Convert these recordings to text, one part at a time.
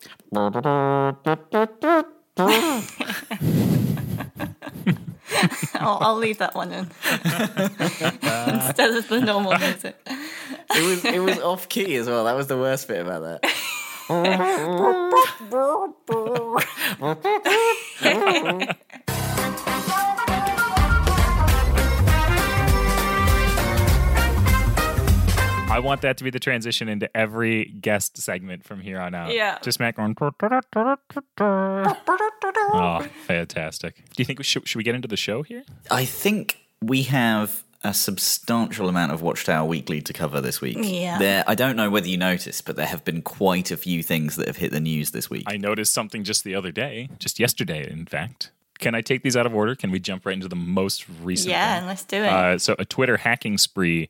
I'll, I'll leave that one in instead of the normal music. It was it was off key as well. That was the worst bit about that. I want that to be the transition into every guest segment from here on out. Yeah. Just Matt going. Oh, fantastic. Do you think we should, should we get into the show here? I think we have a substantial amount of Watchtower Weekly to cover this week. Yeah. There, I don't know whether you noticed, but there have been quite a few things that have hit the news this week. I noticed something just the other day, just yesterday, in fact. Can I take these out of order? Can we jump right into the most recent? Yeah, one? let's do it. Uh, so, a Twitter hacking spree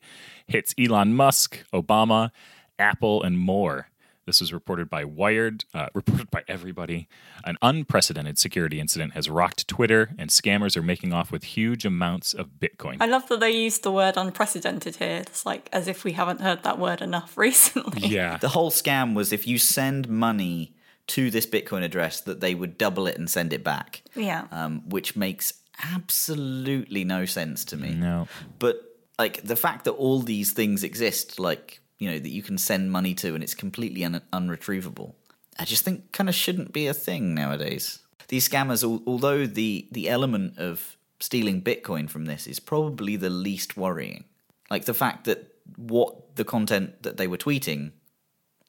hits Elon Musk, Obama, Apple, and more. This was reported by Wired, uh, reported by everybody. An unprecedented security incident has rocked Twitter, and scammers are making off with huge amounts of Bitcoin. I love that they used the word unprecedented here. It's like as if we haven't heard that word enough recently. yeah. the whole scam was if you send money to this Bitcoin address, that they would double it and send it back. Yeah. um, which makes absolutely no sense to me. No. But like the fact that all these things exist, like you know that you can send money to and it's completely un- unretrievable, I just think kind of shouldn't be a thing nowadays. These scammers, al- although the the element of stealing Bitcoin from this is probably the least worrying, like the fact that what the content that they were tweeting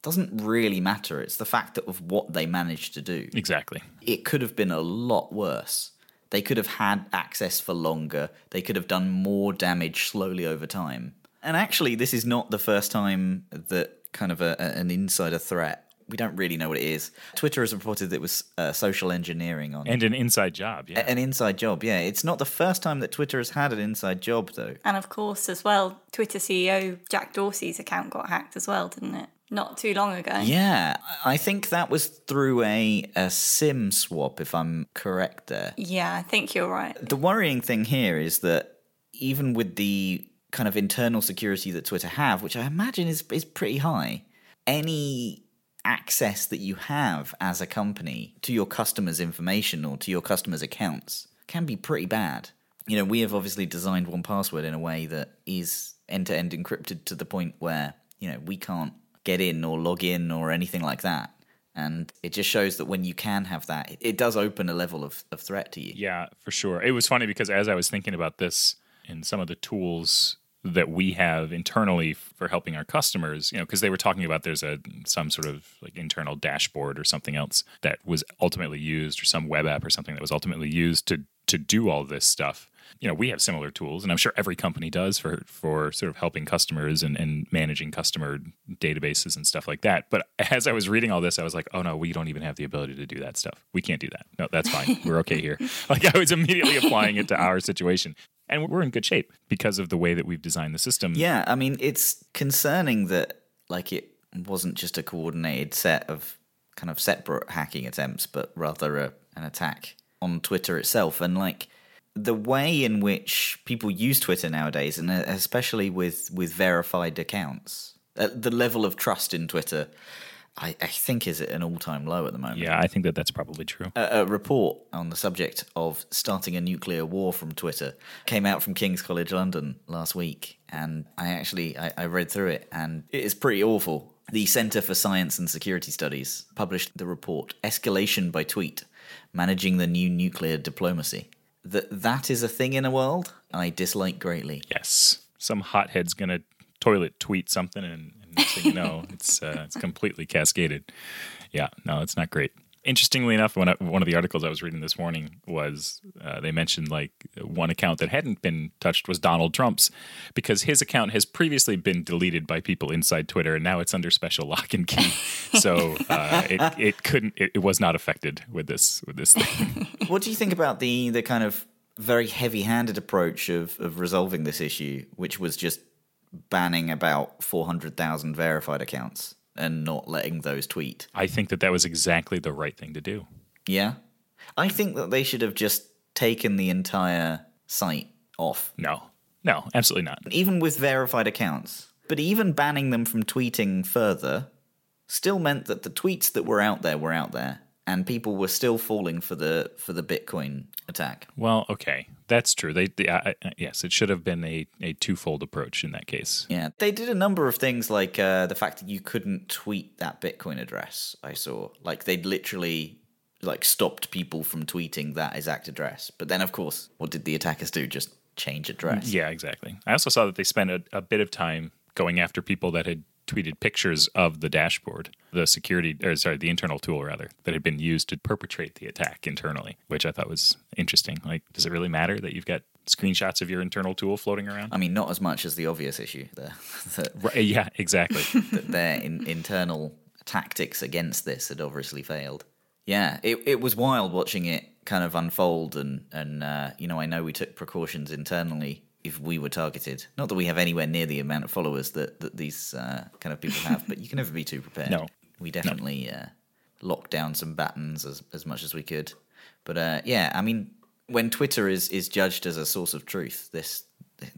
doesn't really matter. It's the fact that of what they managed to do Exactly. it could have been a lot worse. They could have had access for longer. They could have done more damage slowly over time. And actually, this is not the first time that kind of a, a- an insider threat. We don't really know what it is. Twitter has reported that it was uh, social engineering on And an inside job. Yeah. an inside job. Yeah, it's not the first time that Twitter has had an inside job, though. And of course, as well, Twitter CEO Jack Dorsey's account got hacked as well, didn't it? Not too long ago. Yeah, I think that was through a, a SIM swap, if I'm correct there. Yeah, I think you're right. The worrying thing here is that even with the kind of internal security that Twitter have, which I imagine is is pretty high, any access that you have as a company to your customers' information or to your customers' accounts can be pretty bad. You know, we have obviously designed 1Password in a way that is end to end encrypted to the point where, you know, we can't get in or log in or anything like that. And it just shows that when you can have that, it, does open a level of, of threat to you. Yeah, for sure. It was funny because as I was thinking about this and some of the tools that we have internally for helping our customers, you know, because they were talking about there's a some sort of like internal dashboard or something else that was ultimately used or some web app or something that was ultimately used to to do all this stuff. You know, we have similar tools, and I'm sure every company does for for sort of helping customers and, and managing customer databases and stuff like that. But as I was reading all this, I was like, oh no, we don't even have the ability to do that stuff. We can't do that. No, that's fine. We're okay here. Like I was immediately applying it to our situation. And we're in good shape because of the way that we've designed the system. Yeah, I mean, it's concerning that like it wasn't just a coordinated set of kind of separate hacking attempts, but rather a, an attack on Twitter itself. And like the way in which people use Twitter nowadays, and especially with with verified accounts, uh, the level of trust in Twitter, I, I think is at an all time low at the moment. Yeah, I think that that's probably true. A, a report on the subject of starting a nuclear war from Twitter came out from King's College London last week, and I actually I, I read through it, and it is pretty awful. The Centre for Science and Security Studies published the report "Escalation by Tweet: Managing the New Nuclear Diplomacy." That that is a thing in a world I dislike greatly. Yes. Some hothead's to toilet tweet something and, and you know, it's, uh, it's completely cascaded. Yeah, no, it's not great. Interestingly enough, when I, one of the articles I was reading this morning was uh, they mentioned like one account that hadn't been touched was Donald Trump's because his account has previously been deleted by people inside Twitter and now it's under special lock and key. so uh, it, it couldn't it, it was not affected with this with this thing. What do you think about the the kind of very heavy-handed approach of of resolving this issue, which was just banning about four hundred thousand verified accounts and not letting those tweet? I think that that was exactly the right thing to do. Yeah, I think that they should have just taken the entire site off, No, no, absolutely not. even with verified accounts. But even banning them from tweeting further still meant that the tweets that were out there were out there, and people were still falling for the for the Bitcoin attack. Well, okay, that's true. They, they uh, yes, it should have been a, a twofold approach in that case. Yeah, they did a number of things like uh, the fact that you couldn't tweet that Bitcoin address. I saw like they'd literally like stopped people from tweeting that exact address. But then, of course, what did the attackers do? Just change address. Yeah, exactly. I also saw that they spent a, a bit of time going after people that had tweeted pictures of the dashboard, the security, or sorry, the internal tool rather, that had been used to perpetrate the attack internally, which I thought was interesting. Like, does it really matter that you've got screenshots of your internal tool floating around? I mean, not as much as the obvious issue there. that, Right, yeah, exactly. that their in, internal tactics against this had obviously failed. Yeah, it it was wild watching it kind of unfold, and and uh, you know, I know we took precautions internally if we were targeted. Not that we have anywhere near the amount of followers that that these uh, kind of people have, but you can never be too prepared. No. we definitely uh, locked down some battens as as much as we could. But uh, yeah, I mean, when Twitter is is judged as a source of truth, this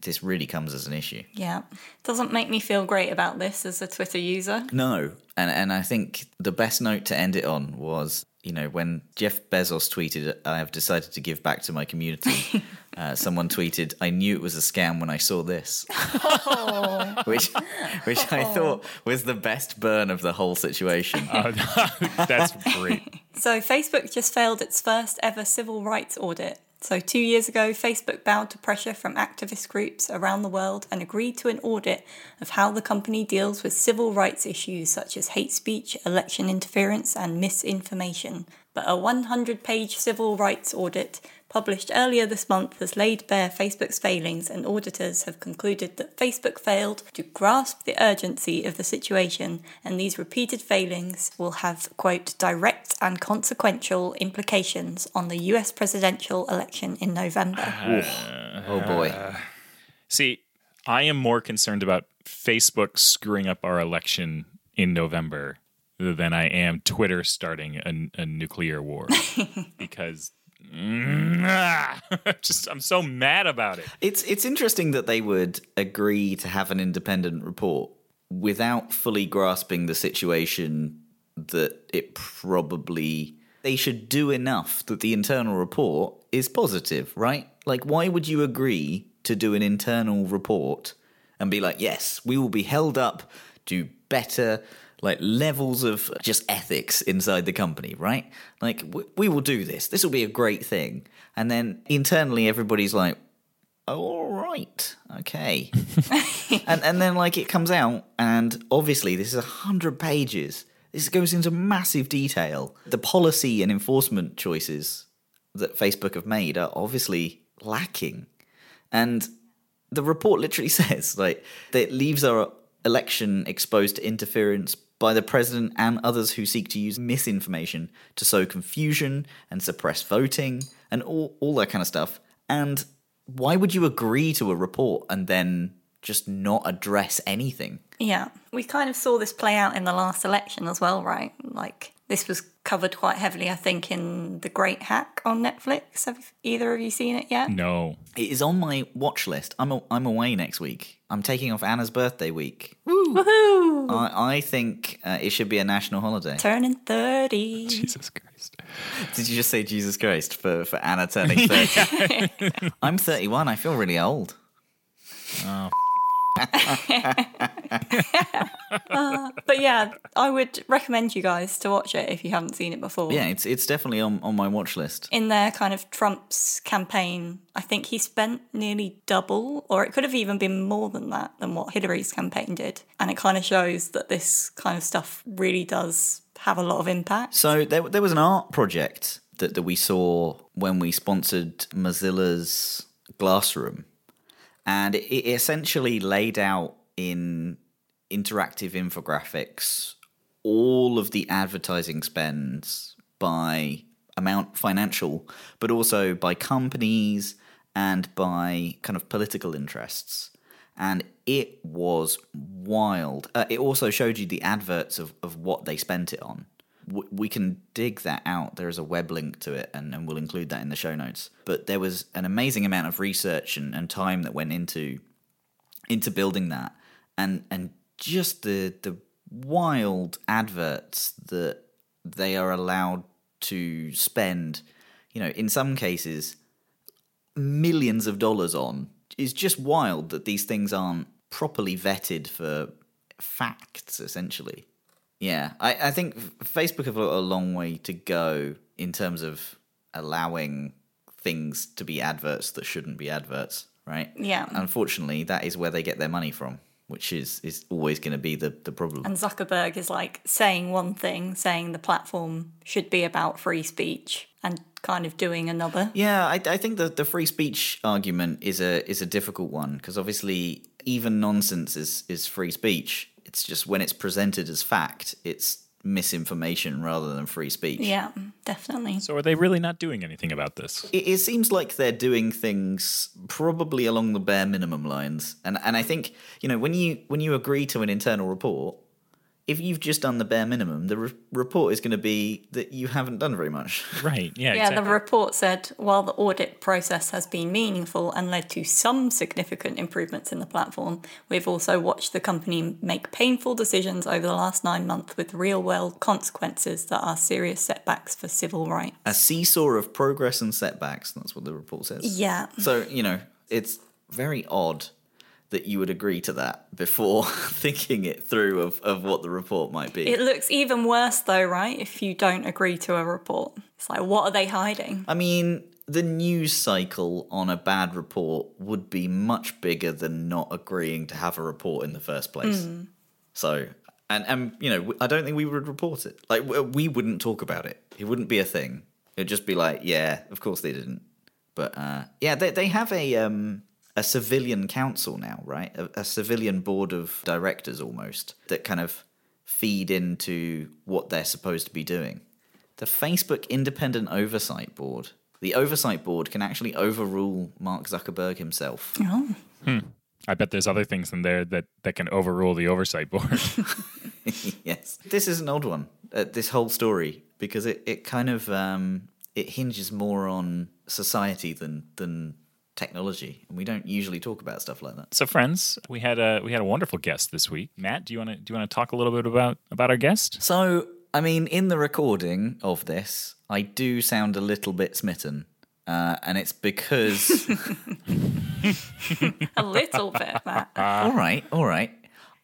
this really comes as an issue. Yeah. Doesn't make me feel great about this as a Twitter user. No, and and I think the best note to end it on was you know when Jeff Bezos tweeted, "I have decided to give back to my community." uh, someone tweeted, "I knew it was a scam when I saw this," which which I thought was the best burn of the whole situation. Uh, that's great. So, Facebook just failed its first ever civil rights audit. So, two years ago, Facebook bowed to pressure from activist groups around the world and agreed to an audit of how the company deals with civil rights issues such as hate speech, election interference, and misinformation. But a 100 page civil rights audit published earlier this month has laid bare Facebook's failings, and auditors have concluded that Facebook failed to grasp the urgency of the situation, and these repeated failings will have, quote, direct and consequential implications on the US presidential election in November. Uh, oh boy, uh, See, I am more concerned about Facebook screwing up our election in November than I am Twitter starting a, a nuclear war. Because just I'm so mad about it. it's it's interesting that they would agree to have an independent report without fully grasping the situation that it probably they should do enough that the internal report is positive, right? Like why would you agree to do an internal report and be like, "Yes, we will be held up to better like levels of just ethics inside the company, right? Like w- we will do this. This will be a great thing." And then internally everybody's like, oh, all right, okay. and and then like it comes out, and obviously this is a hundred pages. This goes into massive detail. The policy and enforcement choices that Facebook have made are obviously lacking, and the report literally says like that leaves our election exposed to interference by the president and others who seek to use misinformation to sow confusion and suppress voting and all, all that kind of stuff. And why would you agree to a report and then just not address anything? Yeah, we kind of saw this play out in the last election as well, right? Like, this was covered quite heavily, I think, in The Great Hack on Netflix. Have either of you seen it yet? No, It is on my watch list. I'm a, I'm away next week. I'm taking off Anna's birthday week. Woohoo! I, I think uh, it should be a national holiday. Turning 30. Jesus Christ. Did you just say Jesus Christ for, for Anna turning 30? I'm 31. I feel really old. Uh, but yeah, I would recommend you guys to watch it if you haven't seen it before. Yeah, it's it's definitely on, on my watch list. In their kind of Trump's campaign, I think he spent nearly double, or it could have even been more than that, than what Hillary's campaign did. And it kind of shows that this kind of stuff really does have a lot of impact. So there, there was an art project that, that we saw when we sponsored Mozilla's Glassroom, and it, essentially laid out in interactive infographics all of the advertising spends by amount financial, but also by companies and by kind of political interests. And it was wild. Uh, it also showed you the adverts of, of what they spent it on. We can dig that out. There is a web link to it, and, and we'll include that in the show notes. But there was an amazing amount of research and, and time that went into into building that, and and just the the wild adverts that they are allowed to spend, you know, in some cases, millions of dollars on is just wild that these things aren't properly vetted for facts, essentially. Yeah, I, I think Facebook have a long way to go in terms of allowing things to be adverts that shouldn't be adverts, right? Yeah. Unfortunately, that is where they get their money from, which is, is always going to be the, the problem. And Zuckerberg is like saying one thing, saying the platform should be about free speech, and kind of doing another. Yeah, I, I think that the free speech argument is a is a difficult one because obviously even nonsense is is free speech. It's just when it's presented as fact, it's misinformation rather than free speech. Yeah, definitely. So are they really not doing anything about this? It, it seems like they're doing things probably along the bare minimum lines, and and I think you know when you when you agree to an internal report, if you've just done the bare minimum, the re- report is going to be that you haven't done very much. Right. Yeah. Yeah, exactly. the report said while the audit process has been meaningful and led to some significant improvements in the platform, we've also watched the company make painful decisions over the last nine months with real world consequences that are serious setbacks for civil rights. a seesaw of progress and setbacks. That's what the report says. Yeah. So, you know, it's very odd that you would agree to that before thinking it through of, of what the report might be. It looks even worse though, right? If you don't agree to a report. It's like, what are they hiding? I mean, the news cycle on a bad report would be much bigger than not agreeing to have a report in the first place. So, and, and, you know, I don't think we would report it. Like, we we wouldn't talk about it. It wouldn't be a thing. It'd just be like, yeah, of course they didn't. But, uh, yeah, they, they have a, um, a civilian council now, right? A, a civilian board of directors almost that kind of feed into what they're supposed to be doing. The Facebook Independent Oversight Board. The Oversight Board can actually overrule Mark Zuckerberg himself. Oh. I bet there's other things in there that, that can overrule the oversight board. yes. This is an odd one, uh, this whole story, because it, it kind of um, it hinges more on society than than technology, and we don't usually talk about stuff like that. so, friends, we had a we had a wonderful guest this week. Matt, do you want to do you want to talk a little bit about about our guest? So, I mean, in the recording of this, I do sound a little bit smitten, uh, and it's because. A little bit, Matt. all right, all right.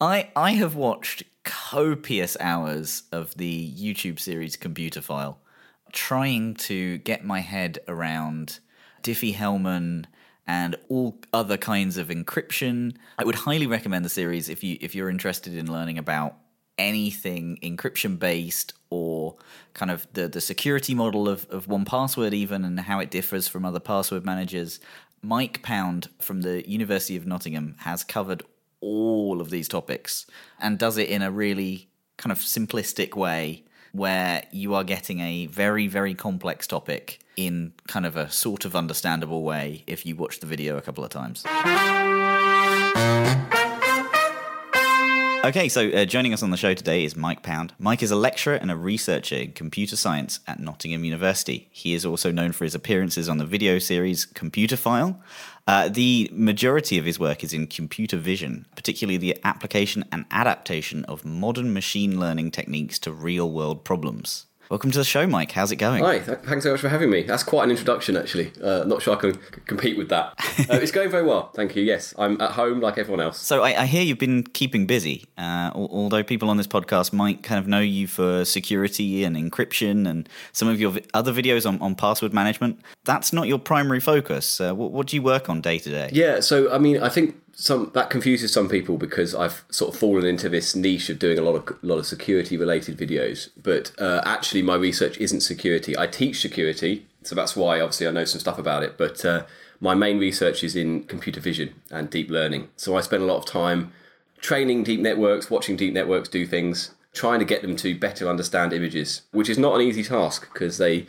I I have watched copious hours of the YouTube series Computerphile, trying to get my head around Diffie-Hellman and all other kinds of encryption. I would highly recommend the series if you if you're interested in learning about anything encryption based or kind of the, the security model of, of 1Password even and how it differs from other password managers. Mike Pound from the University of Nottingham has covered all of these topics and does it in a really kind of simplistic way where you are getting a very, very complex topic in kind of a sort of understandable way if you watch the video a couple of times. Okay, so uh, joining us on the show today is Mike Pound. Mike is a lecturer and a researcher in computer science at Nottingham University. He is also known for his appearances on the video series Computerphile. Uh, the majority of his work is in computer vision, particularly the application and adaptation of modern machine learning techniques to real world problems. Welcome to the show, Mike. How's it going? Hi, thanks so much for having me. That's quite an introduction, actually. Uh, not sure I can c- compete with that. Uh, it's going very well, thank you. Yes, I'm at home like everyone else. So I, I hear you've been keeping busy. Uh, although people on this podcast might kind of know you for security and encryption and some of your vi- other videos on, on password management, that's not your primary focus. Uh, what, what do you work on day to day? Yeah, so I mean, I think some that confuses some people because I've sort of fallen into this niche of doing a lot of lot of security related videos. But uh, actually, my research isn't security. I teach security, so that's why obviously I know some stuff about it. But uh, my main research is in computer vision and deep learning. So I spend a lot of time training deep networks, watching deep networks do things, trying to get them to better understand images, which is not an easy task because they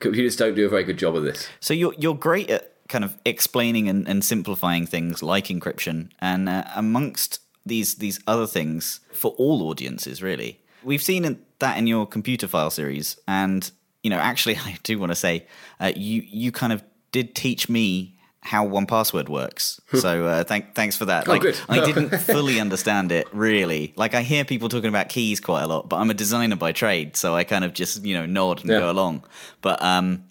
computers don't do a very good job of this. So you're, you're great at kind of explaining and, and simplifying things like encryption and uh, amongst these these other things for all audiences really we've seen that in your Computerphile series and you know actually i do want to say uh, you you kind of did teach me how 1Password works. so uh, thank, thanks for that. Like, good. I didn't fully understand it really. Like I hear people talking about keys quite a lot, but I'm a designer by trade, so I kind of just you know nod and Yeah. go along. But um,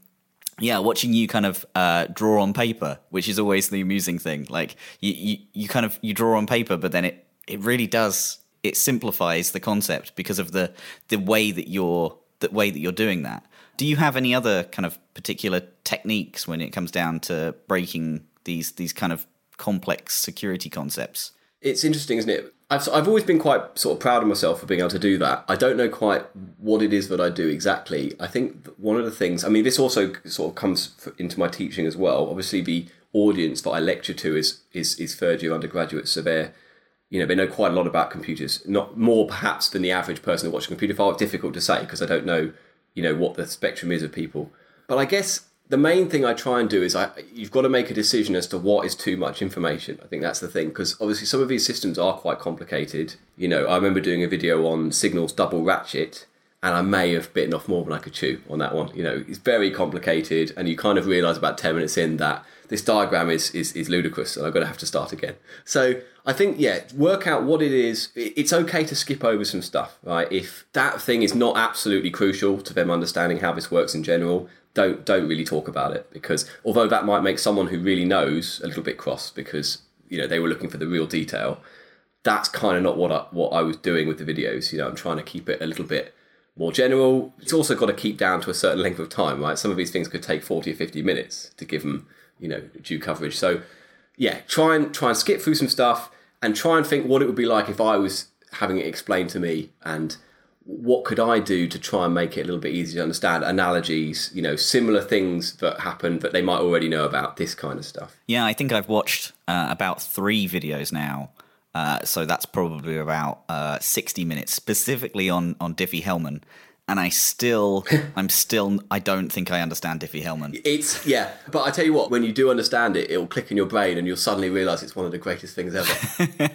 yeah, watching you kind of uh, draw on paper, which is always the amusing thing. Like you, you, you kind of you draw on paper, but then it it really does it simplifies the concept because of the the way that you're the way that you're doing that. Do you have any other kind of particular techniques when it comes down to breaking these these kind of complex security concepts? It's interesting, isn't it? I've, I've always been quite sort of proud of myself for being able to do that. I don't know quite what it is that I do exactly. I think one of the things, I mean, this also sort of comes into my teaching as well. Obviously, the audience that I lecture to is is, is third year undergraduates, so they're you know they know quite a lot about computers, not more perhaps than the average person who watches a Computerphile. Difficult to say because I don't know you know what the spectrum is of people. But I guess the main thing I try and do is I you've got to make a decision as to what is too much information. I think that's the thing because obviously some of these systems are quite complicated. You know, I remember doing a video on Signal's double ratchet and I may have bitten off more than I could chew on that one. You know, it's very complicated and you kind of realize about 10 minutes in that this diagram is is, is ludicrous and I'm going to have to start again. So I think yeah, work out what it is. It's okay to skip over some stuff, right? If that thing is not absolutely crucial to them understanding how this works in general, don't don't really talk about it because although that might make someone who really knows a little bit cross because you know they were looking for the real detail, that's kind of not what I, what I was doing with the videos. You know, I'm trying to keep it a little bit more general. It's also got to keep down to a certain length of time, right? Some of these things could take 40 or 50 minutes to give them, you know, due coverage. So, yeah, try and try and skip through some stuff and try and think what it would be like if I was having it explained to me and what could I do to try and make it a little bit easier to understand analogies, you know, similar things that happen that they might already know about, this kind of stuff. Yeah, I think I've watched uh, about three videos now. Uh, so that's probably about uh, 60 minutes specifically on, on Diffie-Hellman. And I still, I'm still, I don't think I understand Diffie-Hellman. It's yeah, but I tell you what, when you do understand it, it'll click in your brain, and you'll suddenly realise it's one of the greatest things ever.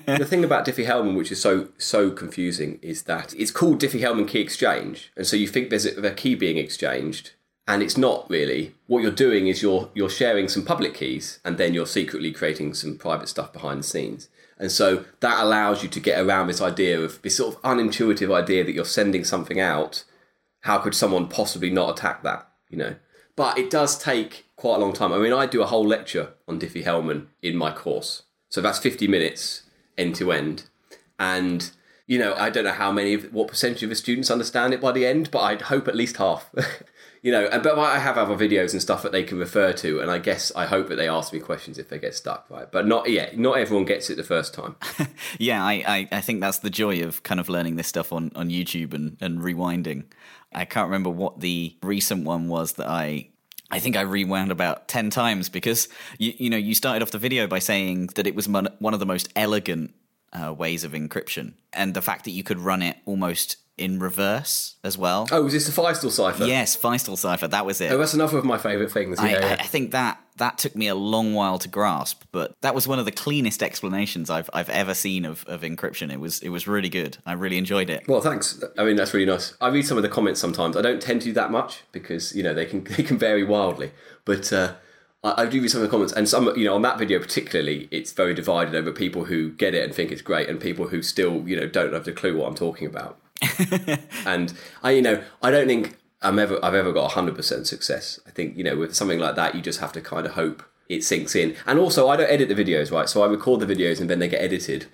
the thing about Diffie-Hellman, which is so so confusing, is that it's called Diffie-Hellman key exchange, and so you think there's a, a key being exchanged, and it's not really. What you're doing is you're you're sharing some public keys, and then you're secretly creating some private stuff behind the scenes. And so that allows you to get around this idea of this sort of unintuitive idea that you're sending something out how could someone possibly not attack that? You know, but it does take quite a long time. I mean, I do a whole lecture on Diffie-Hellman in my course, so that's fifty minutes end to end, and you know, I don't know how many, what percentage of the students understand it by the end, but I'd hope at least half. you know, and but I have other videos and stuff that they can refer to, and I guess I hope that they ask me questions if they get stuck, right? But not, yeah, not everyone gets it the first time. Yeah, I, I, I think that's the joy of kind of learning this stuff on, on YouTube and, and rewinding. I can't remember what the recent one was that I I think I rewound about 10 times because you, you know you started off the video by saying that it was mon- one of the most elegant uh, ways of encryption and the fact that you could run it almost in reverse as well. Oh, was this the Feistel cipher? Yes, Feistel cipher, that was it. Oh, that's another of my favourite things. Yeah, I, yeah. I, I think that that took me a long while to grasp, but that was one of the cleanest explanations I've I've ever seen of, of encryption. It was it was really good. I really enjoyed it. Well, thanks. I mean, that's really nice. I read some of the comments sometimes. I don't tend to do that much because you know they can they can vary wildly. But uh, I, I do read some of the comments, and some you know on that video particularly, it's very divided over people who get it and think it's great, and people who still you know don't have the clue what I'm talking about. and I, you know, I don't think I'm ever I've ever got hundred percent success. I think you know with something like that, you just have to kind of hope it sinks in. And also, I don't edit the videos, right? So I record the videos and then they get edited.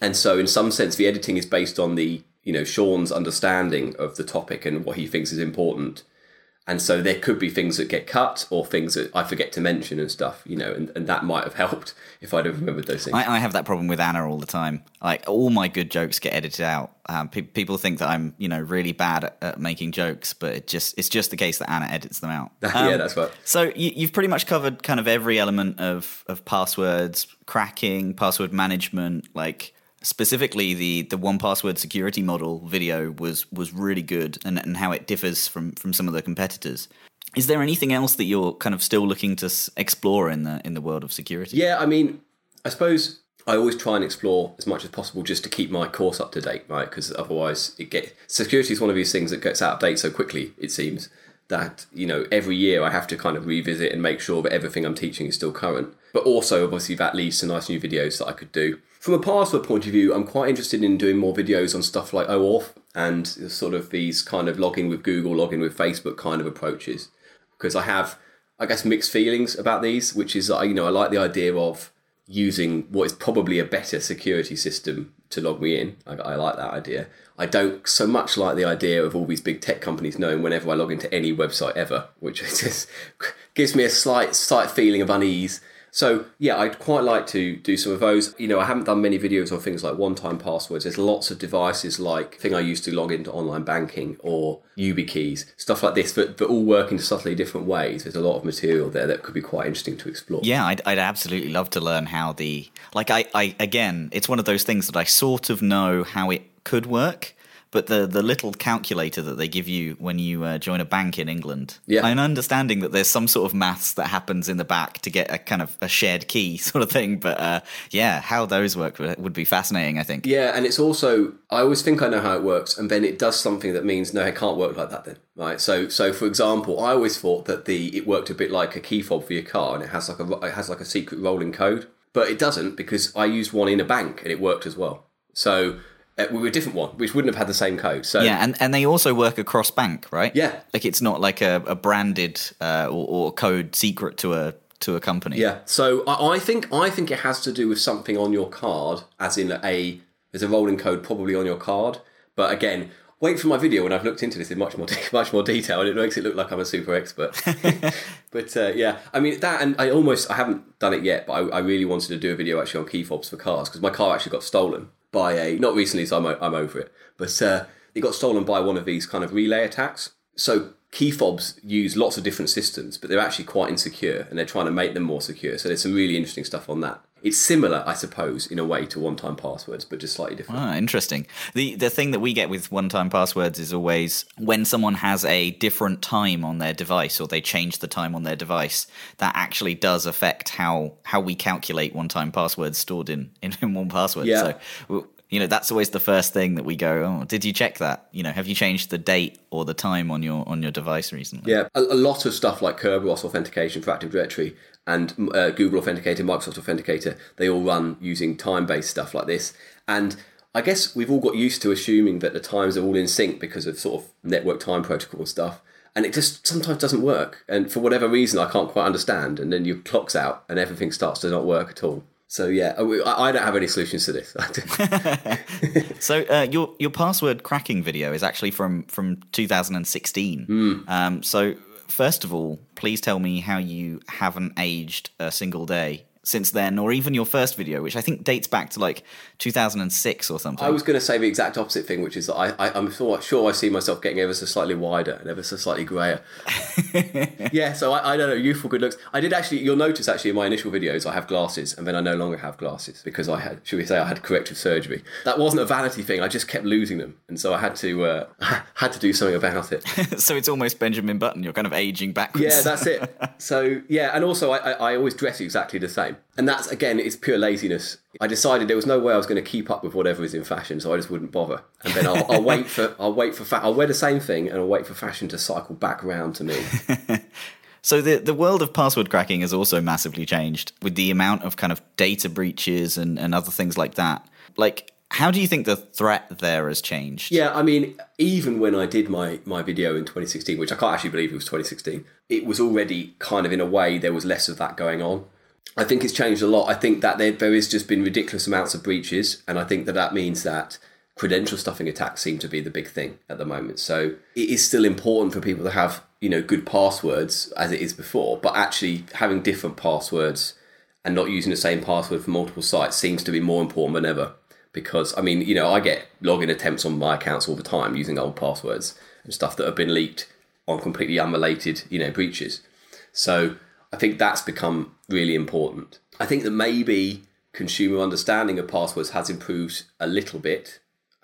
And so, in some sense, the editing is based on the you know Sean's understanding of the topic and what he thinks is important. And so there could be things that get cut or things that I forget to mention and stuff, you know, and, and that might have helped if I'd have remembered those things. I, I have that problem with Anna all the time. Like all my good jokes get edited out. Um, pe- people think that I'm you know really bad at, at making jokes, but it just it's just the case that Anna edits them out. yeah, Um, that's right. So you, you've pretty much covered kind of every element of of passwords, cracking, password management. Like specifically, the the 1Password security model video was was really good, and and how it differs from from some of the competitors. Is there anything else that you're kind of still looking to explore in the in the world of security? Yeah, I mean, I suppose I always try and explore as much as possible just to keep my course up to date, right? Because otherwise, it get security is one of these things that gets out of date so quickly. It seems that you know every year I have to kind of revisit and make sure that everything I'm teaching is still current. But also, obviously, that leads to nice new videos that I could do. From a password point of view, I'm quite interested in doing more videos on stuff like OAuth and sort of these kind of login with Google, login with Facebook kind of approaches, because I have, I guess, mixed feelings about these. Which is, you know, I like the idea of using what is probably a better security system to log me in. I, I, like that idea. I don't so much like the idea of all these big tech companies knowing whenever I log into any website ever, which just gives me a slight slight feeling of unease. So yeah, I'd quite like to do some of those. You know, I haven't done many videos on things like one-time passwords. There's lots of devices like thing I used to log into online banking or YubiKeys, stuff like this, but, but all work in subtly different ways. There's a lot of material there that could be quite interesting to explore. Yeah, I'd, I'd absolutely love to learn how the like I, I again, it's one of those things that I sort of know how it could work but the the little calculator that they give you when you uh, join a bank in England, yeah. I'm understanding that there's some sort of maths that happens in the back to get a kind of a shared key sort of thing. But uh, yeah, how those work would be fascinating, I think. Yeah, and it's also I always think I know how it works, and then it does something that means no, it can't work like that. Then right? So so for example, I always thought that the it worked a bit like a key fob for your car, and it has like a it has like a secret rolling code, but it doesn't because I used one in a bank and it worked as well. So uh, we were a different one, which wouldn't have had the same code. So yeah, and, and they also work across bank, right? Yeah, like it's not like a, a branded uh, or, or, code secret to a to a company. Yeah, so I, I, think I think it has to do with something on your card, as in a there's a rolling code probably on your card. But again, wait for my video when I've looked into this in much more much more detail, and it makes it look like I'm a super expert. but uh, yeah, I mean that, and I almost I haven't done it yet, but I, I really wanted to do a video actually on key fobs for cars because my car actually got stolen by a not recently, so I'm I'm over it, but uh, it got stolen by one of these kind of relay attacks. So key fobs use lots of different systems, but they're actually quite insecure, and they're trying to make them more secure. So there's some really interesting stuff on that. It's similar, I suppose, in a way to one-time passwords, but just slightly different. Ah, interesting. The the thing that we get with one-time passwords is always when someone has a different time on their device or they change the time on their device, that actually does affect how how we calculate one-time passwords stored in in, in 1Password. Yeah. So you know that's always the first thing that we go oh did you check that you know have you changed the date or the time on your on your device recently yeah a, a lot of stuff like kerberos authentication for active directory and uh, Google Authenticator, Microsoft Authenticator, they all run using time based stuff like this. And I guess we've all got used to assuming that the times are all in sync because of sort of network time protocol and stuff. And it just sometimes doesn't work. And for whatever reason, I can't quite understand. And then your clock's out and everything starts to not work at all. So yeah, I don't have any solutions to this. so uh, your your password cracking video is actually from from 2016. Mm. Um, so first of all, please tell me how you haven't aged a single day since then, or even your first video, which I think dates back to like 2006 or something. I was going to say the exact opposite thing, which is that I, I, am sure, sure I see myself getting ever so slightly wider and ever so slightly greyer. yeah, so I, I don't know, youthful good looks. I did actually, you'll notice actually in my initial videos, I have glasses and then I no longer have glasses because I had, should we say, I had corrective surgery. That wasn't a vanity thing, I just kept losing them. And so I had to, uh, had to do something about it. so it's almost Benjamin Button, you're kind of aging backwards. Yeah, that's it. So yeah, and also I, I, I always dress exactly the same. And that's again, it's pure laziness. I decided there was no way I was going to keep up with whatever is in fashion, so I just wouldn't bother. And then I'll, I'll wait for I'll wait for fa- I'll wear the same thing and I'll wait for fashion to cycle back round to me. so the the world of password cracking has also massively changed with the amount of kind of data breaches and, and other things like that. Like how do you think the threat there has changed? Yeah, I mean, even when I did my, my video in 2016, which I can't actually believe it was 2016, it was already kind of in a way there was less of that going on. I think it's changed a lot. I think that there, there has just been ridiculous amounts of breaches, and I think that that means that credential stuffing attacks seem to be the big thing at the moment. So it is still important for people to have you know good passwords as it is before, but actually having different passwords and not using the same password for multiple sites seems to be more important than ever. Because I mean, you know, I get login attempts on my accounts all the time using old passwords and stuff that have been leaked on completely unrelated, you know, breaches. So I think that's become really important. I think that maybe consumer understanding of passwords has improved a little bit.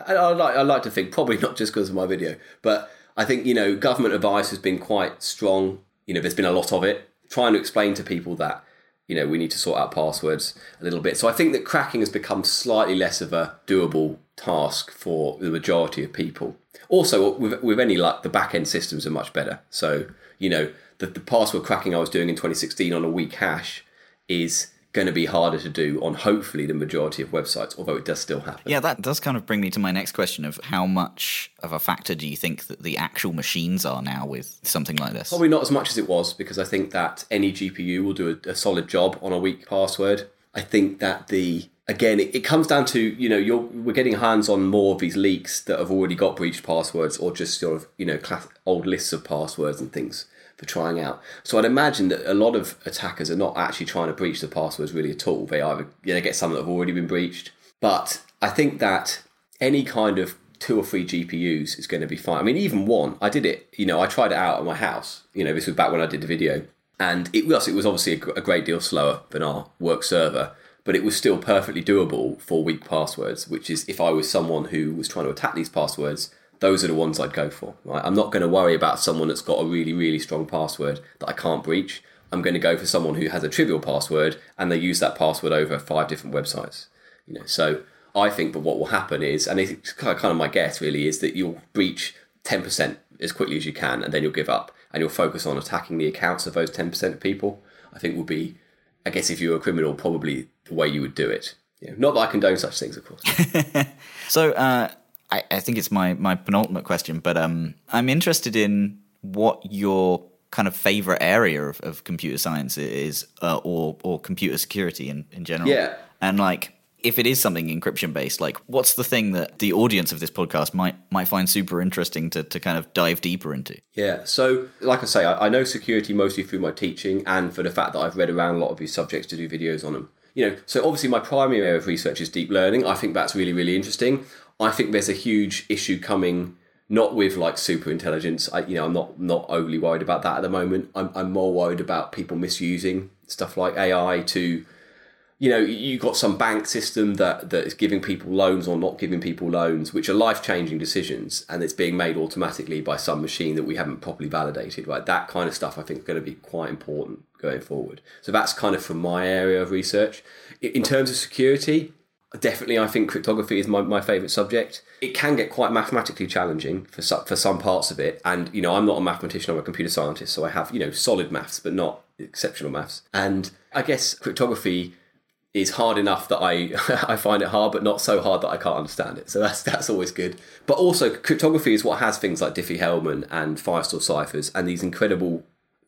I, I like, I like to think probably not just because of my video, but I think you know government advice has been quite strong. You know, there's been a lot of it trying to explain to people that you know we need to sort out passwords a little bit. So I think that cracking has become slightly less of a doable task for the majority of people. Also, with with any luck, the back end systems are much better. So you know, the, the password cracking I was doing in 2016 on a weak hash is going to be harder to do on hopefully the majority of websites, although it does still happen. Yeah, that does kind of bring me to my next question of how much of a factor do you think that the actual machines are now with something like this? Probably not as much as it was because I think that any GPU will do a, a solid job on a weak password. I think that the again it, it comes down to you know you're we're getting hands on more of these leaks that have already got breached passwords or just sort of you know class, old lists of passwords and things for trying out. So I'd imagine that a lot of attackers are not actually trying to breach the passwords really at all. They either you know, get some that have already been breached. But I think that any kind of two or three GPUs is going to be fine. I mean, even one, I did it, you know, I tried it out at my house. You know, this was back when I did the video. And it was, it was obviously a, a great deal slower than our work server, but it was still perfectly doable for weak passwords, which is if I was someone who was trying to attack these passwords, those are the ones I'd go for. Right? I'm not going to worry about someone that's got a really, really strong password that I can't breach. I'm going to go for someone who has a trivial password and they use that password over five different websites. You know, so I think but what will happen is, and it's kind of my guess really, is that you'll breach 10% as quickly as you can and then you'll give up and you'll focus on attacking the accounts of those 10% of people. I think will be, I guess, if you're a criminal, probably the way you would do it. Not that I condone such things, of course. so, uh, I, I think it's my my penultimate question, but um, I'm interested in what your kind of favorite area of, of computer science is, uh, or or computer security in in general. Yeah, and like if it is something encryption based, like what's the thing that the audience of this podcast might might find super interesting to, to kind of dive deeper into? Yeah, so like I say, I, I know security mostly through my teaching and for the fact that I've read around a lot of these subjects to do videos on them. You know, so obviously my primary area of research is deep learning. I think that's really, really interesting. I think there's a huge issue coming not with like super intelligence. I, you know, I'm not not overly worried about that at the moment. I'm I'm more worried about people misusing stuff like AI to, you know, you got some bank system that that is giving people loans or not giving people loans, which are life changing decisions, and it's being made automatically by some machine that we haven't properly validated. Right, that kind of stuff I think is going to be quite important going forward. So that's kind of from my area of research. In terms of security, definitely I think cryptography is my, my favourite subject. It can get quite mathematically challenging for some, for some parts of it. And, you know, I'm not a mathematician, I'm a computer scientist, so I have, you know, solid maths, but not exceptional maths. And I guess cryptography is hard enough that I I find it hard, but not so hard that I can't understand it. So that's that's always good. But also, cryptography is what has things like Diffie-Hellman and Feistel ciphers and these incredible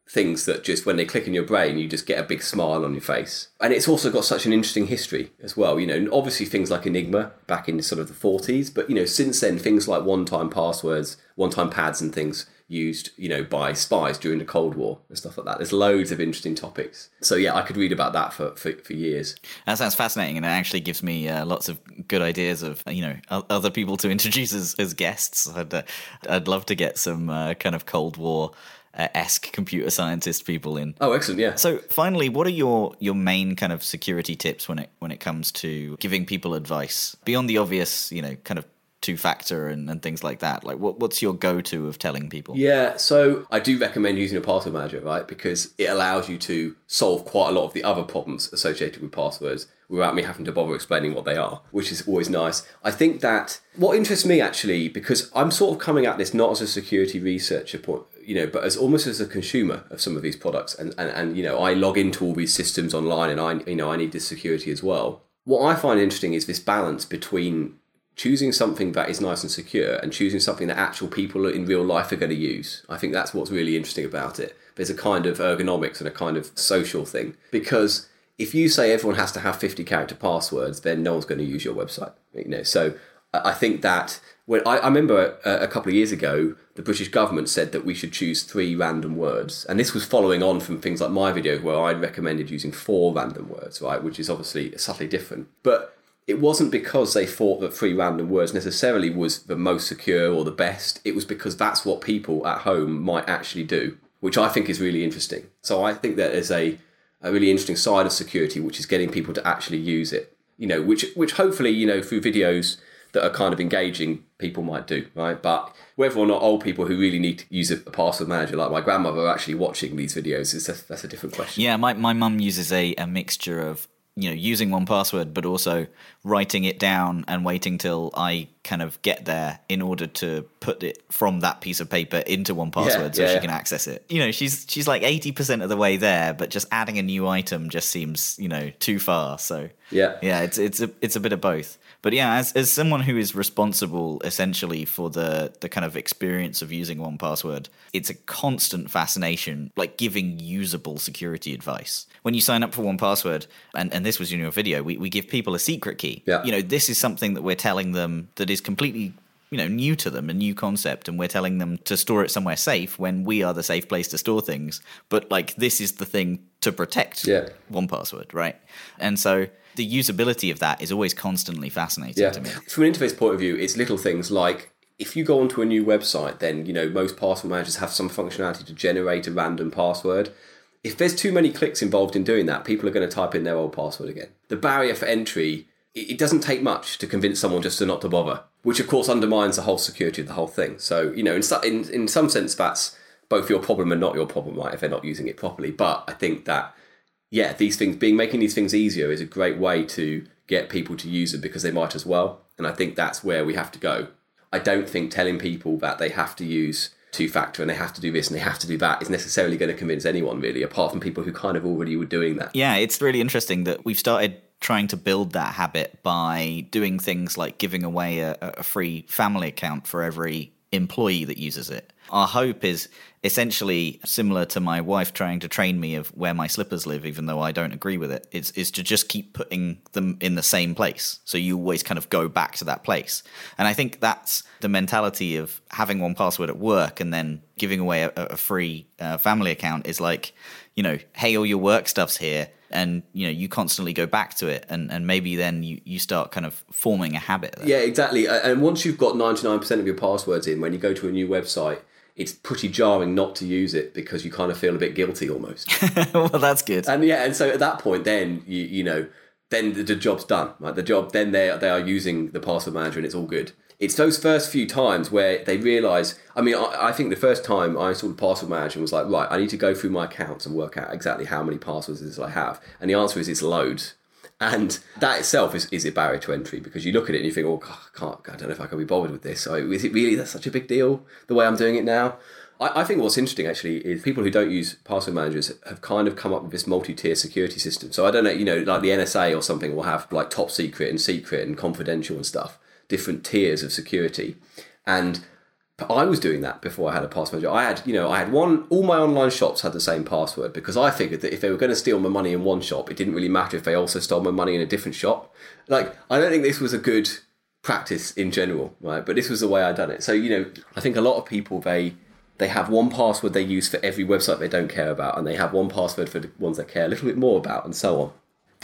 things that just when they click in your brain, you just get a big smile on your face. And it's also got such an interesting history as well. You know, obviously things like Enigma back in sort of the 40s, but you know, since then, things like one time passwords, one time pads, and things used, you know, by spies during the Cold War and stuff like that. There's loads of interesting topics. So yeah, I could read about that for, for, for years. That sounds fascinating, and it actually gives me uh, lots of good ideas of you know other people to introduce as, as guests. I'd uh, I'd love to get some uh, kind of Cold War esque computer scientist people in. Oh, excellent! Yeah. So, finally, what are your your main kind of security tips when it when it comes to giving people advice beyond the obvious, you know, kind of two factor and, and things like that? Like, what, what's your go to of telling people? Yeah, so I do recommend using a password manager, right? Because it allows you to solve quite a lot of the other problems associated with passwords without me having to bother explaining what they are, which is always nice. I think that what interests me actually, because I'm sort of coming at this not as a security researcher point, you know, but as almost as a consumer of some of these products, and, and, and you know, I log into all these systems online, and I you know I need this security as well. What I find interesting is this balance between choosing something that is nice and secure and choosing something that actual people in real life are going to use. I think that's what's really interesting about it. There's a kind of ergonomics and a kind of social thing because if you say everyone has to have 50 character passwords, then no one's going to use your website. You know, so I think that when I, I remember a, a, couple of years ago, the British government said that we should choose three random words, and this was following on from things like my video where I recommended using four random words, right, which is obviously subtly different. But it wasn't because they thought that three random words necessarily was the most secure or the best. It was because that's what people at home might actually do, which I think is really interesting. So I think that there's a, a really interesting side of security, which is getting people to actually use it. You know, which which hopefully you know through videos that are kind of engaging people might do, right? But whether or not old people who really need to use a password manager like my grandmother are actually watching these videos is a, that's a different question. Yeah, my, my mum uses a, a mixture of you know using 1Password but also writing it down and waiting till i kind of get there in order to put it from that piece of paper into 1Password so yeah, she yeah. can access it you know she's she's like 80% of the way there but just adding a new item just seems you know too far so Yeah. yeah it's it's a it's a bit of both but yeah as as someone who is responsible essentially for the the kind of experience of using 1Password it's a constant fascination like giving usable security advice when you sign up for 1Password and and this was in your video we, we give people a secret key Yeah. you know this is something that we're telling them that is completely you know new to them a new concept and we're telling them to store it somewhere safe when we are the safe place to store things but like this is the thing to protect Yeah. 1Password right and so the usability of that is always constantly fascinating Yeah. to me From an interface point of view, it's little things like if you go onto a new website, then you know most password managers have some functionality to generate a random password. If there's too many clicks involved in doing that, people are going to type in their old password again. The barrier for entry, it doesn't take much to convince someone just to not to bother, which of course undermines the whole security of the whole thing. So you know, in in, in some sense, that's both your problem and not your problem, right? If they're not using it properly. But I think that yeah, these things being making these things easier is a great way to get people to use it because they might as well. And I think that's where we have to go. I don't think telling people that they have to use two factor and they have to do this and they have to do that is necessarily going to convince anyone really, apart from people who kind of already were doing that. Yeah, it's really interesting that we've started trying to build that habit by doing things like giving away a, a free family account for every employee that uses it. Our hope is essentially similar to my wife trying to train me of where my slippers live, even though I don't agree with it. It's is to just keep putting them in the same place, so you always kind of go back to that place. And I think that's the mentality of having 1Password at work and then giving away a, a free uh, family account is like, you know, hey, all your work stuff's here and you know you constantly go back to it and, and maybe then you, you start kind of forming a habit there. Yeah, exactly. And once you've got 99% of your passwords in, when you go to a new website, it's pretty jarring not to use it because you kind of feel a bit guilty almost. well that's good and yeah, and so at that point, then you you know, then the, the job's done. Right, the job then they they are using the password manager and it's all good. It's those first few times where they realise. I mean, I, I think the first time I installed password manager was like, right, I need to go through my accounts and work out exactly how many passwords I have, and the answer is it's loads. And that itself is, is a barrier to entry because you look at it and you think, oh, I can't, I don't know if I can be bothered with this. So is it really that such a big deal the way I'm doing it now? I, I think what's interesting actually is people who don't use password managers have kind of come up with this multi-tier security system. So I don't know, you know, like the NSA or something will have like top secret and secret and confidential and stuff, different tiers of security. And I was doing that before I had a password manager. I had, you know, I had one. All my online shops had the same password because I figured that if they were going to steal my money in one shop, it didn't really matter if they also stole my money in a different shop. Like, I don't think this was a good practice in general, right? But this was the way I done it. So, you know, I think a lot of people they they have one password they use for every website they don't care about, and they have one password for the ones they care a little bit more about, and so on.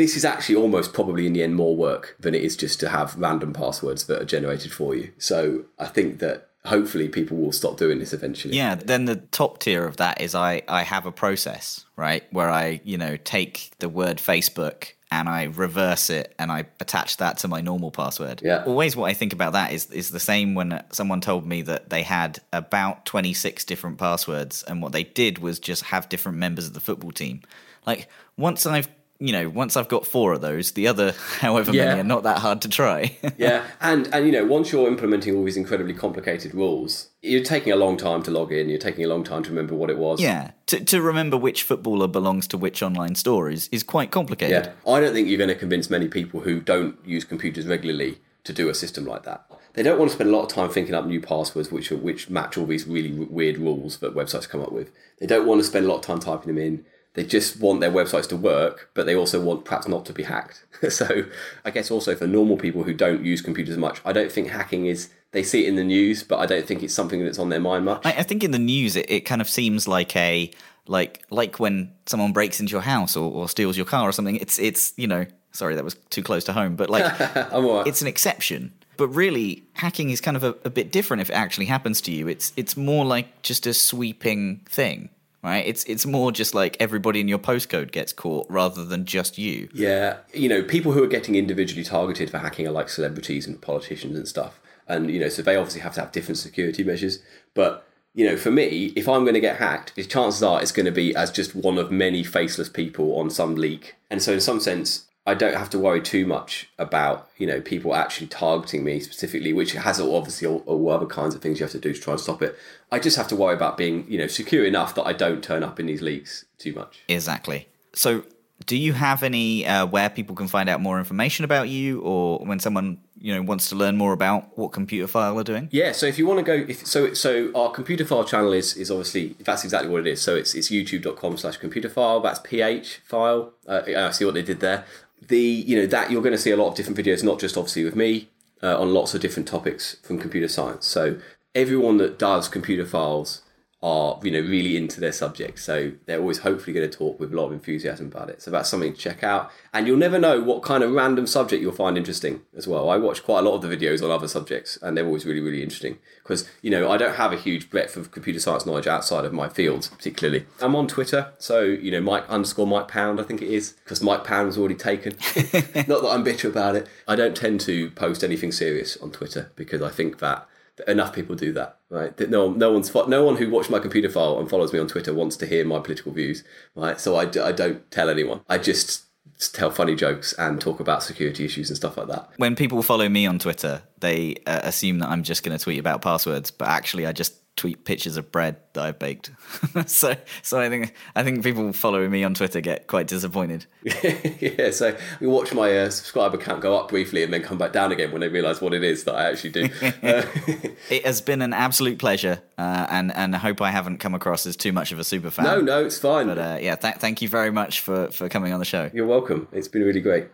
This is actually almost probably in the end more work than it is just to have random passwords that are generated for you. So I think that hopefully people will stop doing this eventually. Yeah, then the top tier of that is I I have a process, right, where I, you know, take the word Facebook and I reverse it and I attach that to my normal password. Yeah. Always what I think about that is is the same when someone told me that they had about 26 different passwords and what they did was just have different members of the football team. Like once I've you know, once I've got four of those, the other however Yeah. many are not that hard to try. yeah, and and you know, once you're implementing all these incredibly complicated rules, you're taking a long time to log in. You're taking a long time to remember what it was. yeah. To to remember which footballer belongs to which online store is, is quite complicated. Yeah, I don't think you're going to convince many people who don't use computers regularly to do a system like that. They don't want to spend a lot of time thinking up new passwords which are, which match all these really weird rules that websites come up with. They don't want to spend a lot of time typing them in. They just want their websites to work, but they also want perhaps not to be hacked. so I guess also for normal people who don't use computers much, I don't think hacking is. They see it in the news, but I don't think it's something that's on their mind much. I, I think in the news it, it kind of seems like a like like when someone breaks into your house or, or steals your car or something. It's it's you know sorry that was too close to home, but like right. it's an exception. But really, hacking is kind of a, a bit different if it actually happens to you. It's it's more like just a sweeping thing, right? It's it's more just like everybody in your postcode gets caught rather than just you. Yeah, you know, people who are getting individually targeted for hacking are like celebrities and politicians and stuff. And, you know, so they obviously have to have different security measures. But, you know, for me, if I'm going to get hacked, chances are it's going to be as just one of many faceless people on some leak. And so, in some sense, I don't have to worry too much about you know people actually targeting me specifically, which has obviously all, all other kinds of things you have to do to try and stop it. I just have to worry about being you know secure enough that I don't turn up in these leaks too much. Exactly. So, do you have any uh, where people can find out more information about you, or when someone you know wants to learn more about what Computerphile are doing? Yeah, so if you want to go, if, so so our Computerphile channel is is obviously that's exactly what it is. So it's it's youtube.com slash Computerphile. That's ph file. Uh, I see what they did there. The you know that you're going to see a lot of different videos, not just obviously with me uh, on lots of different topics from computer science. So everyone that does Computerphiles are you know really into their subject. So they're always hopefully going to talk with a lot of enthusiasm about it. So that's something to check out. And you'll never know what kind of random subject you'll find interesting as well. I watch quite a lot of the videos on other subjects and they're always really really interesting. Because you know i don't have a huge breadth of computer science knowledge outside of my field particularly. I'm on twitter so you know mike underscore mike pound i think it is because mike pound was already taken. Not that i'm bitter about it. I don't tend to post anything serious on twitter because i think that enough people do that, right? No, no one's no one who watched my Computerphile and follows me on Twitter wants to hear my political views, right? So I, I don't tell anyone. I just tell funny jokes and talk about security issues and stuff like that. When people follow me on Twitter, they uh, assume that I'm just going to tweet about passwords, but actually, I just tweet pictures of bread that I've baked. so, so I think I think people following me on Twitter get quite disappointed. yeah, so we watch my uh, subscriber count go up briefly and then come back down again when they realise what it is that I actually do. uh, it has been an absolute pleasure, uh, and and I hope I haven't come across as too much of a super fan. no, no, it's fine. But uh, yeah, th- thank you very much for for coming on the show. You're welcome. It's been really great.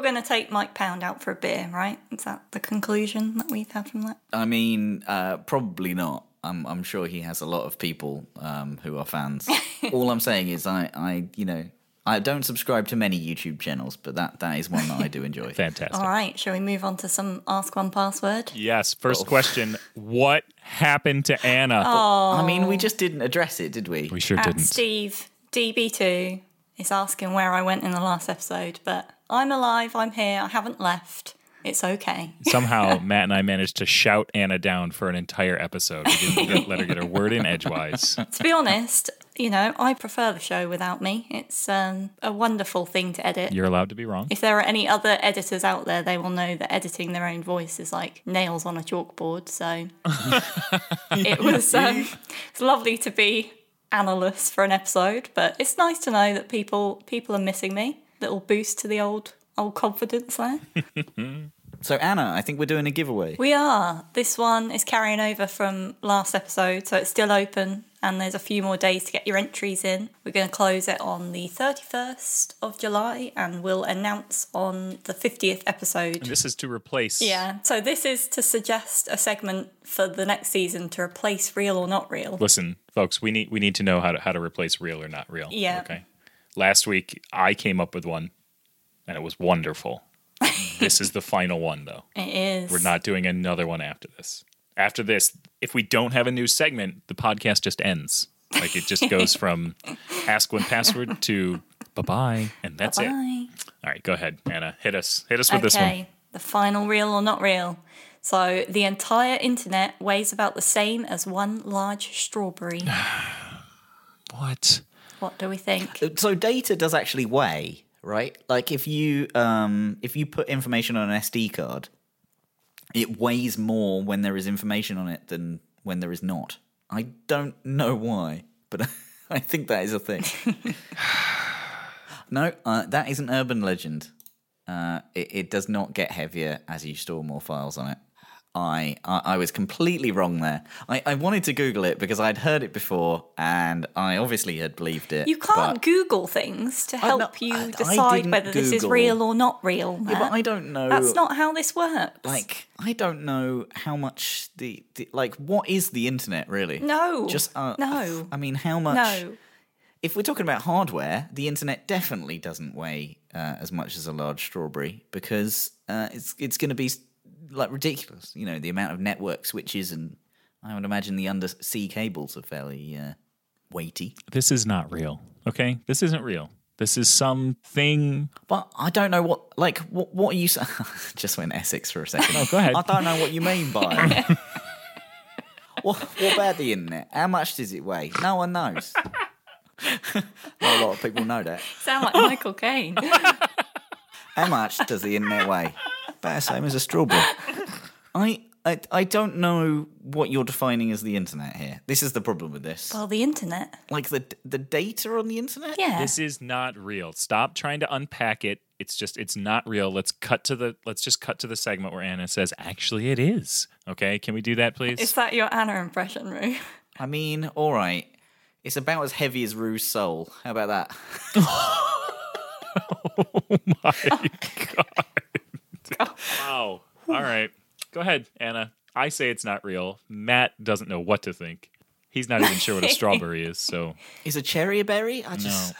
So you're going to take Mike Pound out for a beer, right? Is that the conclusion that we've had from that? I mean, uh, probably not. I'm I'm sure he has a lot of people um, who are fans. All I'm saying is, I I you know. I don't subscribe to many YouTube channels, but that, that is one that I do enjoy. Fantastic. All right, shall we move on to some Ask 1Password? Yes. First question: What happened to Anna? I mean, we just didn't address it, did we? We sure At didn't. Steve DB2 is asking where I went in the last episode, but I'm alive, I'm here, I haven't left. It's okay. Somehow, Matt and I managed to shout Anna down for an entire episode. We didn't get, let her get a word in edgewise. to be honest, you know, I prefer the show without me. It's um, a wonderful thing to edit. You're allowed to be wrong. If there are any other editors out there, they will know that editing their own voice is like nails on a chalkboard. So it was um, it's lovely to be analyst for an episode, but it's nice to know that people people are missing me. Little boost to the old old confidence there. So, Anna, I think we're doing a giveaway. we are. This one is carrying over from last episode, so it's still open. And there's a few more days to get your entries in. We're going to close it on the 31st of July and we'll announce on the 50th episode. And This is to replace. Yeah. So this is to suggest a segment for the next season to replace real or not real. Listen, folks, we need we need to know how to how to replace real or not real. Yeah. Okay. Last week I came up with one, and it was wonderful. this is the final one, though. It is. We're not doing another one after this. After this, if we don't have a new segment, the podcast just ends. Like it just goes from ask 1Password to bye bye, and that's it. Bye. All right, go ahead, Anna. Hit us. Hit us with this one. Okay. The final real or not real. So the entire internet weighs about the same as one large strawberry. What? What do we think? So, data does actually weigh, right? Like if you um, if you put information on an SD card, it weighs more when there is information on it than when there is not. I don't know why, but I think that is a thing. no, uh, that is an urban legend. Uh, it, it does not get heavier as you store more files on it. I, I I was completely wrong there. I, I wanted to Google it because I'd heard it before and I obviously had believed it. You can't Google things to help no, you I- decide whether this is real or not real. Yeah, but I don't know. That's not how this works. like I don't know how much the, the like what is the internet really? No. Just uh, No. I mean, how much? no. If we're talking about hardware, the internet definitely doesn't weigh uh, as much as a large strawberry because uh, it's it's going to be like ridiculous. You know, the amount of network switches and I would imagine the undersea cables are fairly uh, weighty. This is not real. Okay, this isn't real. This is something. But I don't know what, like, what, what are you? Just went Essex for a second. Oh, go ahead. I don't know what you mean by. what, what about the internet? How much does it weigh? No one knows. Not a lot of people know that. Sound like Michael Caine. How much does the internet weigh? About the same as a strawberry. I, I I don't know what you're defining as the internet here. This is the problem with this. well, the internet. Like the the data on the internet. Yeah. This is not real. Stop trying to unpack it. It's just it's not real. Let's cut to the let's just cut to the segment where Anna says, "Actually, it is." Okay, can we do that, please? Is that your Anna impression, Rue? I mean, all right. It's about as heavy as Rue's soul. How about that? Oh wow. All right, go ahead, Anna. I say it's not real. Matt doesn't know what to think. He's not even sure what a strawberry is, so Is a cherry a berry? I no, just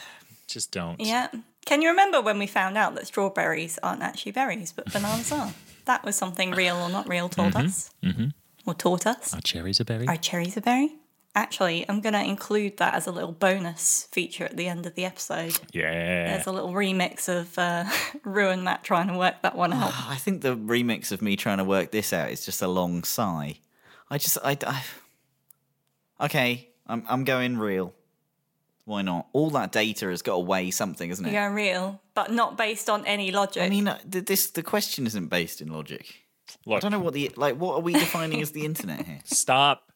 just don't. Yeah. Can you remember when we found out that strawberries aren't actually berries, but bananas are? That was something real or not real told us. Mm-hmm. Or taught us. Are cherries a berry? Are cherries a berry? Actually, I'm going to include that as a little bonus feature at the end of the episode. yeah. There's a little remix of uh, Rue and Matt trying to work that one out. I think the remix of me trying to work this out is just a long sigh. I just I, I okay. I'm I'm going real. Why not? All that data has got to weigh something, isn't it? You're going real, but not based on any logic. I mean, uh, th- this the question isn't based in logic. I don't know what the like. What are we defining as the internet here? stop,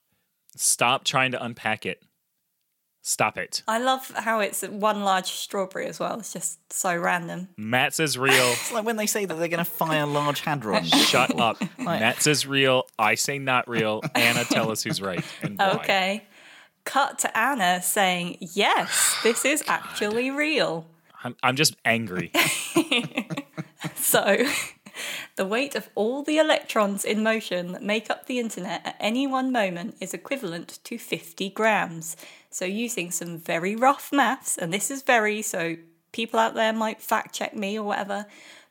stop trying to unpack it. Stop it. I love how it's one large strawberry as well. It's just so random. Matt says real. It's like when they say that they're going to fire Large Hadron. Shut up. Matt says real. I say not real. Anna, tell us who's right and why. Okay. Cut to Anna saying, yes, this is actually real. I'm, I'm just angry. So, the weight of all the electrons in motion that make up the internet at any one moment is equivalent to 50 grams. So, using some very rough maths, and this is very, so people out there might fact check me or whatever,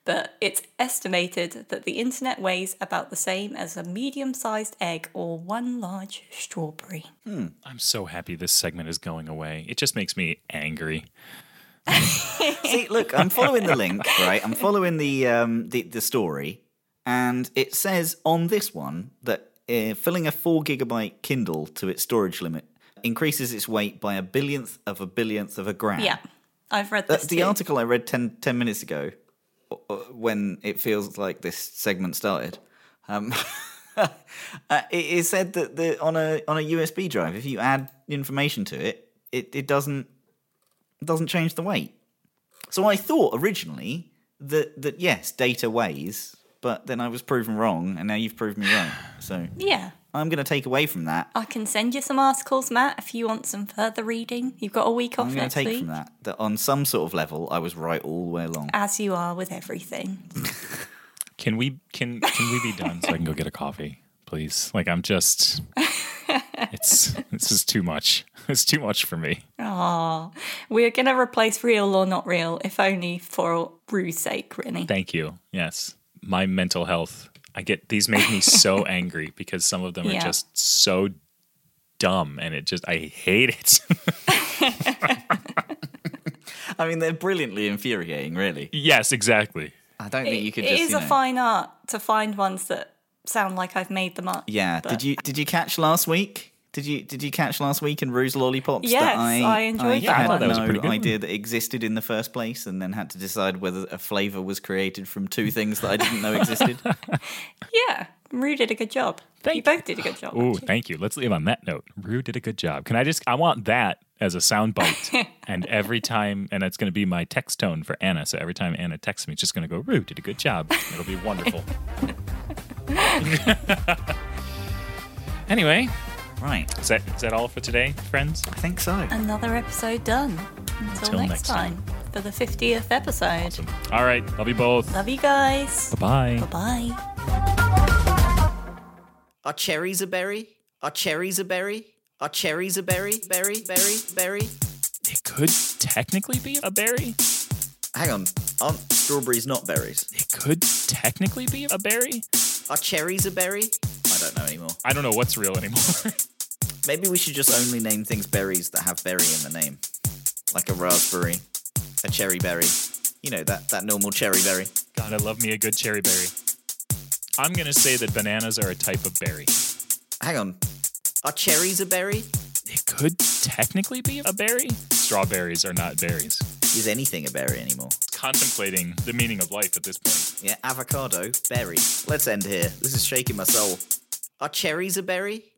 but it's estimated that the internet weighs about the same as a medium sized egg or one large strawberry. Hmm. I'm so happy this segment is going away. It just makes me angry. See, look, I'm following the link, right? I'm following the um, the, the story, and it says on this one that uh, filling a four gigabyte Kindle to its storage limit increases its weight by a billionth of a billionth of a gram. Yeah, I've read this. the too. article I read 10, 10 minutes ago, uh, uh, when it feels like this segment started, um, uh, it, it said that the on a on a USB drive, if you add information to it, it, it doesn't doesn't change the weight. So I thought originally that that yes, data weighs, but then I was proven wrong, and now you've proved me wrong. So Yeah. I'm going to take away from that. I can send you some articles, Matt, if you want some further reading. You've got a week off I'm going to take week. from that that on some sort of level, I was right all the way along. As you are with everything. Can we can can we be done so I can go get a coffee, please? Like I'm just it's this is too much. It's too much for me. Aw. We're going to replace real or not real, if only for Rue's sake, really. Thank you. Yes. My mental health. I get these make me so angry because some of them are just so dumb and it just I hate it. I mean, they're brilliantly infuriating, really. yes, exactly. I don't think you could it just. is you a fine art to find ones that sound like I've made them up. Yeah. but- Did you did you catch last week? Did you did you catch last week in Rue's Lollipops Yes, that I I enjoyed I that had one. That was a no pretty good one. idea that existed in the first place, and then had to decide whether a flavour was created from two things that I didn't know existed. Yeah. Rue did a good job. Thank you you. both did a good job. Oh, thank you. Let's leave on that note. Rue did a good job. Can I just I want that as a sound bite. and every time and it's gonna be my text tone for Anna. So every time Anna texts me, it's just gonna go, Rue did a good job. It'll be wonderful. anyway, right. is that is that all for today, friends? I think so. Another episode done. Until, Until next, next time, for the 50th episode. Awesome. All right, love you both. Love you guys. Bye bye. Bye bye. Are cherries a berry? Are cherries a berry? Are cherries a berry? Berry, berry, berry. It could technically be a berry. Hang on. Aren't strawberries not berries? It could technically be a berry. Are cherries a berry? I don't know anymore. I don't know what's real anymore. Maybe we should just only name things berries that have berry in the name. Like a raspberry, a cherry berry. You know, that, that normal cherry berry. God, I love me a good cherry berry. I'm gonna say that bananas are a type of berry. Hang on. Are cherries a berry? it could technically be a berry. Strawberries are not berries. Is anything a berry anymore? Contemplating the meaning of life at this point. Yeah, avocado, berry. Let's end here. This is shaking my soul. Are cherries a berry?